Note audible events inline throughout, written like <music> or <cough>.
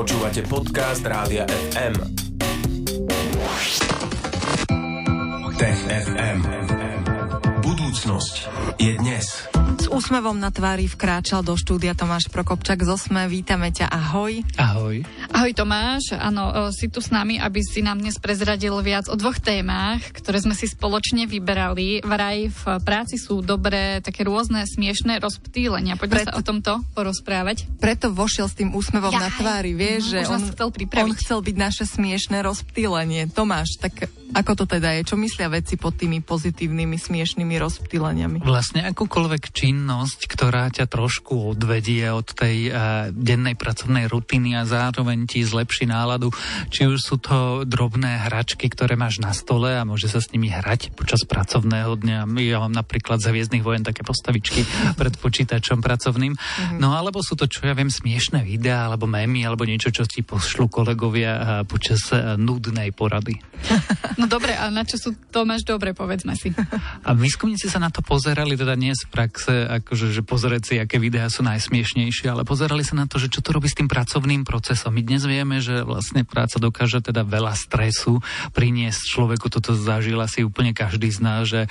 Počúvate podcast Rádia FM. Tech FM. Budúcnosť je dnes. S úsmevom na tvári vkráčal do štúdia Tomáš Prokopčak z Osme. Vítame ťa, ahoj. Ahoj. Ahoj Tomáš, áno, e, si tu s nami, aby si nám dnes prezradil viac o dvoch témach, ktoré sme si spoločne vyberali. Vraj v práci sú dobré také rôzne smiešné rozptýlenia. Poďme Preto... sa o tomto porozprávať. Preto vošiel s tým úsmevom Jaj. na tvári, vieš, Mhm, že on, chcel pripraviť. on chcel byť naše smiešné rozptýlenie. Tomáš, tak ako to teda je? Čo myslia veci pod tými pozitívnymi smiešnými rozptýleniami? Vlastne akúkoľvek činnosť, ktorá ťa trošku odvedie od tej uh, dennej pracovnej rutiny a zároveň ti zlepší náladu, či už sú to drobné hračky, ktoré máš na stole a môže sa s nimi hrať počas pracovného dňa. Ja mám napríklad za Hviezdnych vojen také postavičky <laughs> pred počítačom pracovným. No alebo sú to, čo ja viem, smiešné videá alebo mémy alebo niečo, čo ti pošlu kolegovia počas uh, nudnej porady. <laughs> No dobre, a na čo sú Tomáš dobre, povedzme si. <laughs> A výskumníci sa na to pozerali, teda nie z praxe, akože, že pozrieť si, aké videá sú najsmiešnejšie, ale pozerali sa na to, že čo to robí s tým pracovným procesom. My dnes vieme, že vlastne práca dokáže teda veľa stresu priniesť človeku, toto zažil asi úplne každý z nás, že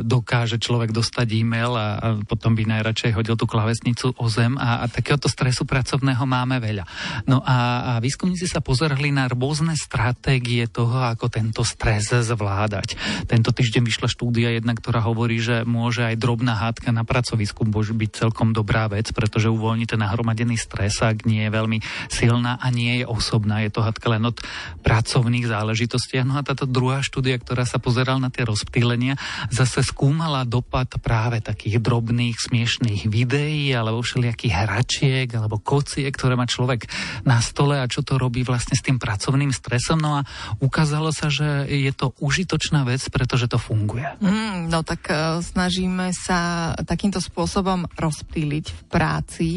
dokáže človek dostať e-mail a potom by najradšej hodil tú klavesnicu o zem a, a takéhoto stresu pracovného máme veľa. No a, a výskumníci sa pozerali na rôzne stratégie toho, ako tento stres zvládať. Tento týždeň vyšla štúdia jedna, ktorá hovorí, že môže aj drobná hádka na pracovisku môže byť celkom dobrá vec, pretože uvoľní ten nahromadený stres, ak nie je veľmi silná a nie je osobná. Je to hádka len od pracovných záležitostí. No a táto druhá štúdia, ktorá sa pozerala na tie rozptýlenia, zase skúmala dopad práve takých drobných, smiešných videí alebo všelijakých hračiek alebo kocie, ktoré má človek na stole a čo to robí vlastne s tým pracovným stresom. No a ukázalo sa, že je to užitočná vec, pretože to funguje. Mm, no tak uh, snažíme sa takýmto spôsobom rozptýliť v práci.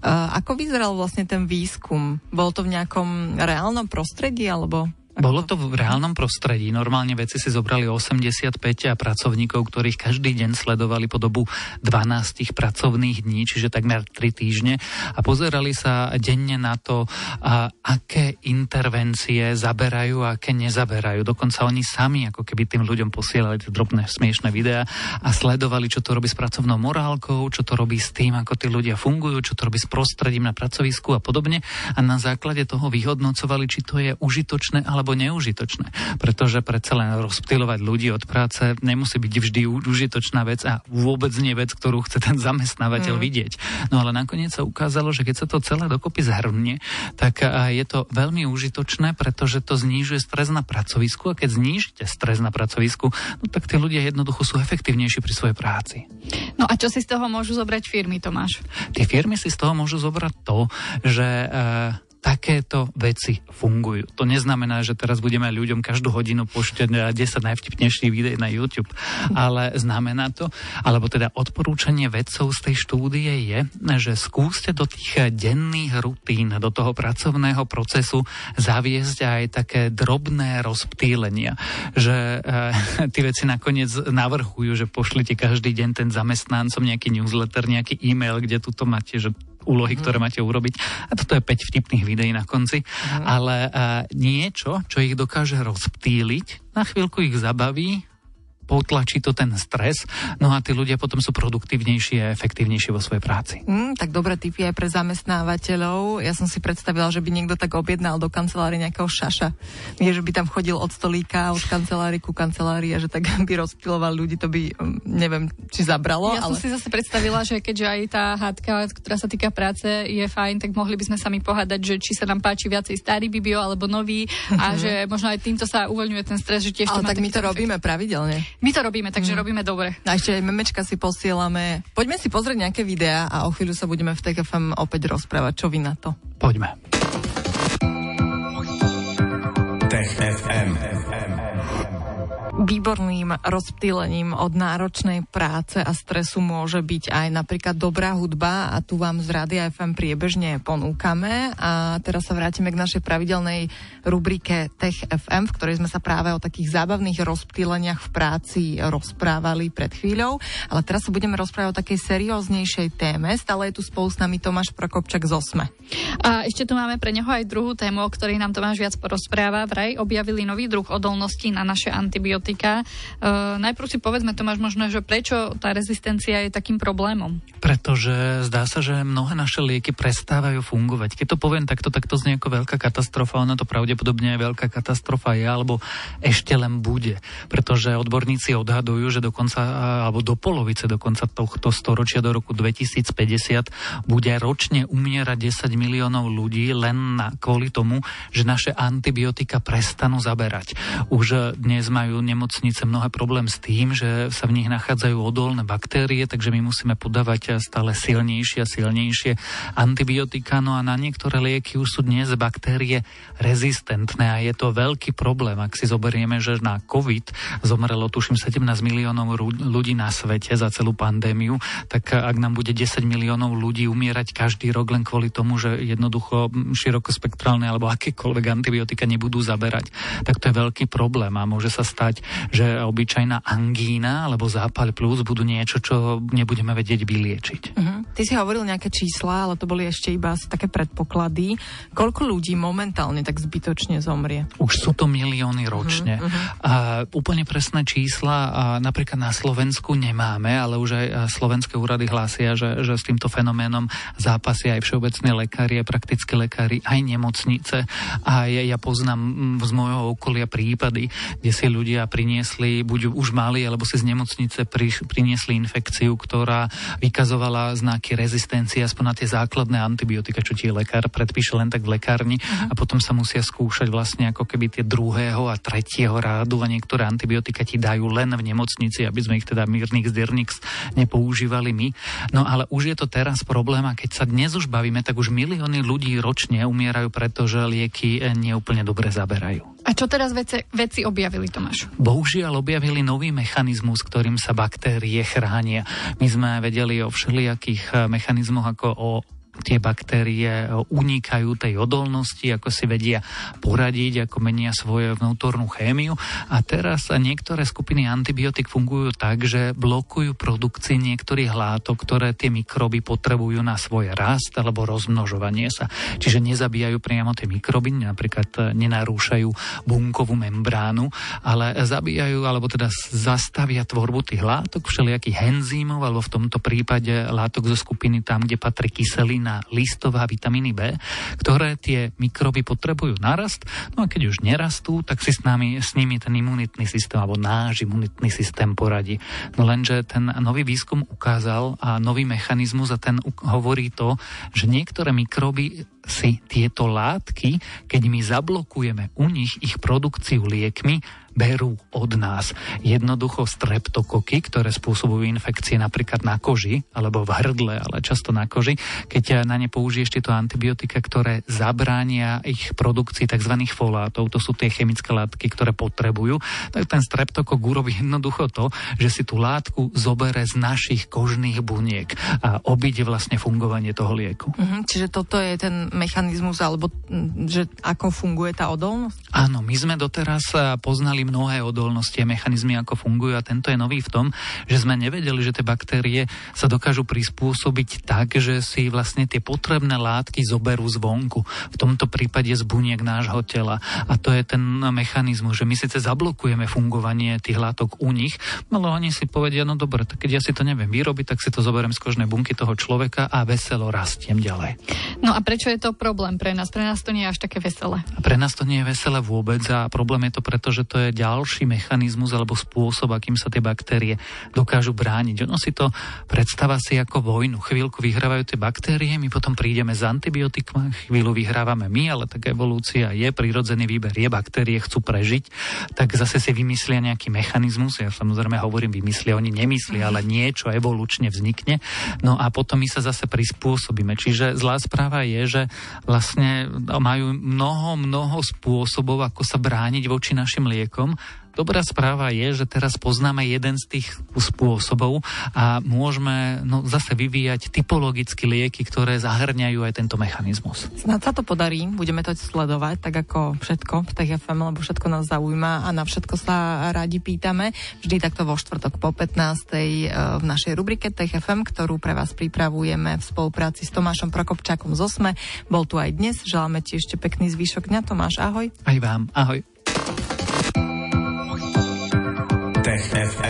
Uh, ako vyzeral vlastne ten výskum? Bol to v nejakom reálnom prostredí alebo... Bolo to v reálnom prostredí. Normálne veci si zobrali 85 pracovníkov, ktorých každý deň sledovali po dobu 12 pracovných dní, čiže takmer 3 týždne a pozerali sa denne na to, a aké intervencie zaberajú a aké nezaberajú. Dokonca oni sami ako keby tým ľuďom posielali tie drobné smiešné videá a sledovali, čo to robí s pracovnou morálkou, čo to robí s tým, ako tí ľudia fungujú, čo to robí s prostredím na pracovisku a podobne. A na základe toho vyhodnocovali, či to je užitočné alebo alebo neužitočné. Pretože predsa len rozptýlovať ľudí od práce nemusí byť vždy užitočná vec a vôbec nie vec, ktorú chce ten zamestnávateľ mm. vidieť. No ale nakoniec sa ukázalo, že keď sa to celé dokopy zhrnie, tak je to veľmi užitočné, pretože to znižuje stres na pracovisku a keď znížite stres na pracovisku, no tak tí ľudia jednoducho sú efektívnejší pri svojej práci. No a čo si z toho môžu zobrať firmy, Tomáš? Tie firmy si z toho môžu zobrať to, že uh, takéto veci fungujú. To neznamená, že teraz budeme ľuďom každú hodinu pošťať 10 najvtipnejších videí na YouTube, ale znamená to, alebo teda odporúčanie vedcov z tej štúdie je, že skúste do tých denných rutín, do toho pracovného procesu zaviesť aj také drobné rozptýlenia, že <laughs> e, tie veci nakoniec navrhujú, že pošlite každý deň ten zamestnancom nejaký newsletter, nejaký e-mail, kde tuto máte, že úlohy, mm. ktoré máte urobiť. A toto je 5 vtipných videí na konci. Mm. Ale uh, niečo, čo ich dokáže rozptýliť, na chvíľku ich zabaví, potlačí to ten stres, no a tí ľudia potom sú produktívnejší a efektívnejší vo svojej práci. Mm, tak dobré tipy aj pre zamestnávateľov. Ja som si predstavila, že by niekto tak objednal do kancelárie nejakého šaša. Nie, že by tam chodil od stolíka, od kancelárii ku kancelárii a že tak <laughs> by rozpiloval ľudí, to by um, neviem, či zabralo. Ja ale... som si zase predstavila, že keďže aj tá hádka, ktorá sa týka práce, je fajn, tak mohli by sme sami pohádať, že či sa nám páči viacej starý Bibio alebo nový a že možno aj týmto sa uvoľňuje ten stres, že tiež ale tak my to efekt. robíme pravidelne. My to robíme, takže mm. robíme dobre. A ešte aj memečka si posielame. Poďme si pozrieť nejaké videá a o chvíľu sa budeme v TKFM opäť rozprávať. Čo vy na to? Poďme. Tech FM. Výborným rozptýlením od náročnej práce a stresu môže byť aj napríklad dobrá hudba a tu vám z Rádia FM priebežne ponúkame. A teraz sa vrátime k našej pravidelnej rubrike Tech FM, v ktorej sme sa práve o takých zábavných rozptýleniach v práci rozprávali pred chvíľou. Ale teraz sa budeme rozprávať o takej serióznejšej téme. Stále je tu spolu s nami Tomáš Prokopčak z Osme. A ešte tu máme pre neho aj druhú tému, o ktorej nám Tomáš viac porozpráva. Vraj objavili nový druh odolnosti na naše antibiotika antibiotika. Uh, najprv si povedzme, Tomáš, možno, že prečo tá rezistencia je takým problémom? Pretože zdá sa, že mnohé naše lieky prestávajú fungovať. Keď to poviem takto, tak to znie ako veľká katastrofa. Ono to pravdepodobne je veľká katastrofa je, alebo ešte len bude. Pretože odborníci odhadujú, že dokonca, alebo do polovice dokonca tohto storočia do roku 2050 bude ročne umierať 10 miliónov ľudí len na, kvôli tomu, že naše antibiotika prestanú zaberať. Už dnes majú nemocnice mnohé problém s tým, že sa v nich nachádzajú odolné baktérie, takže my musíme podávať stále silnejšie a silnejšie antibiotika. No a na niektoré lieky už sú dnes baktérie rezistentné a je to veľký problém. Ak si zoberieme, že na COVID zomrelo tuším 17 miliónov ľudí na svete za celú pandémiu, tak ak nám bude 10 miliónov ľudí umierať každý rok len kvôli tomu, že jednoducho širokospektrálne alebo akékoľvek antibiotika nebudú zaberať, tak to je veľký problém a môže sa stať, že obyčajná angína alebo zápal plus budú niečo, čo nebudeme vedieť vyliečiť. Uh-huh. Ty si hovoril nejaké čísla, ale to boli ešte iba asi také predpoklady. Koľko ľudí momentálne tak zbytočne zomrie? Už sú to milióny ročne. Uh-huh. A úplne presné čísla a napríklad na Slovensku nemáme, ale už aj slovenské úrady hlásia, že, že s týmto fenoménom zápasia aj všeobecní lekári, aj praktickí lekári, aj nemocnice. A ja, ja poznám z môjho okolia prípady, kde si ľudia priniesli, buď už mali, alebo si z nemocnice priš, priniesli infekciu, ktorá vykazovala znaky rezistencie aspoň na tie základné antibiotika, čo ti lekár predpíše len tak v lekárni uh-huh. a potom sa musia skúšať vlastne ako keby tie druhého a tretieho rádu a niektoré antibiotika ti dajú len v nemocnici, aby sme ich teda mírnych zdyrnix nepoužívali my. No ale už je to teraz problém a keď sa dnes už bavíme, tak už milióny ľudí ročne umierajú, pretože lieky neúplne dobre zaberajú. A čo teraz veci, veci objavili, Tomáš? Bohužiaľ objavili nový mechanizmus, ktorým sa baktérie chránia. My sme vedeli o všelijakých eh, mechanizmoch ako o tie baktérie unikajú tej odolnosti, ako si vedia poradiť, ako menia svoju vnútornú chémiu. A teraz niektoré skupiny antibiotik fungujú tak, že blokujú produkcii niektorých látok, ktoré tie mikroby potrebujú na svoj rast alebo rozmnožovanie sa. Čiže nezabíjajú priamo tie mikroby, napríklad nenarúšajú bunkovú membránu, ale zabíjajú alebo teda zastavia tvorbu tých látok, všelijakých enzýmov, alebo v tomto prípade látok zo skupiny tam, kde patrí kyselina na listová vitamíny B, ktoré tie mikroby potrebujú narast. No a keď už nerastú, tak si s, nami, s nimi ten imunitný systém alebo náš imunitný systém poradí. No lenže ten nový výskum ukázal a nový mechanizmus a ten hovorí to, že niektoré mikroby si tieto látky, keď my zablokujeme u nich ich produkciu liekmi, berú od nás. Jednoducho streptokoky, ktoré spôsobujú infekcie napríklad na koži, alebo v hrdle, ale často na koži, keď na ne použiješ tieto antibiotika, ktoré zabránia ich produkcii tzv. folátov, to sú tie chemické látky, ktoré potrebujú, tak ten streptokok urobí jednoducho to, že si tú látku zobere z našich kožných buniek a obíde vlastne fungovanie toho lieku. Mhm, čiže toto je ten mechanizmus, alebo že ako funguje tá odolnosť? Áno, my sme doteraz poznali mnohé odolnosti a mechanizmy, ako fungujú a tento je nový v tom, že sme nevedeli, že tie baktérie sa dokážu prispôsobiť tak, že si vlastne tie potrebné látky zoberú zvonku. V tomto prípade z buniek nášho tela. A to je ten mechanizmus, že my síce zablokujeme fungovanie tých látok u nich, ale oni si povedia, no dobre, tak keď ja si to neviem vyrobiť, tak si to zoberiem z kožnej bunky toho človeka a veselo rastiem ďalej. No a prečo je to problém pre nás? Pre nás to nie je až také veselé. Pre nás to nie je veselé vôbec a problém je to preto, že to je ďalší mechanizmus alebo spôsob, akým sa tie baktérie dokážu brániť. Ono si to predstava si ako vojnu. Chvíľku vyhrávajú tie baktérie, my potom prídeme s antibiotikmi, chvíľu vyhrávame my, ale tak evolúcia je, prírodzený výber je, baktérie chcú prežiť, tak zase si vymyslia nejaký mechanizmus. Ja samozrejme hovorím vymyslia, oni nemyslia, ale niečo evolučne vznikne. No a potom my sa zase prispôsobíme. Čiže zlá správa je, že vlastne majú mnoho, mnoho spôsobov, ako sa brániť voči našim liekom dobrá správa je, že teraz poznáme jeden z tých spôsobov a môžeme no, zase vyvíjať typologicky lieky, ktoré zahrňajú aj tento mechanizmus. Snad sa to podarí, budeme to sledovať, tak ako všetko v TFM, lebo všetko nás zaujíma a na všetko sa radi pýtame. Vždy takto vo štvrtok po 15. E, v našej rubrike TFM, ktorú pre vás pripravujeme v spolupráci s Tomášom Prokopčákom z Osme. Bol tu aj dnes, želáme ti ešte pekný zvyšok dňa. Tomáš, ahoj. Aj vám, ahoj.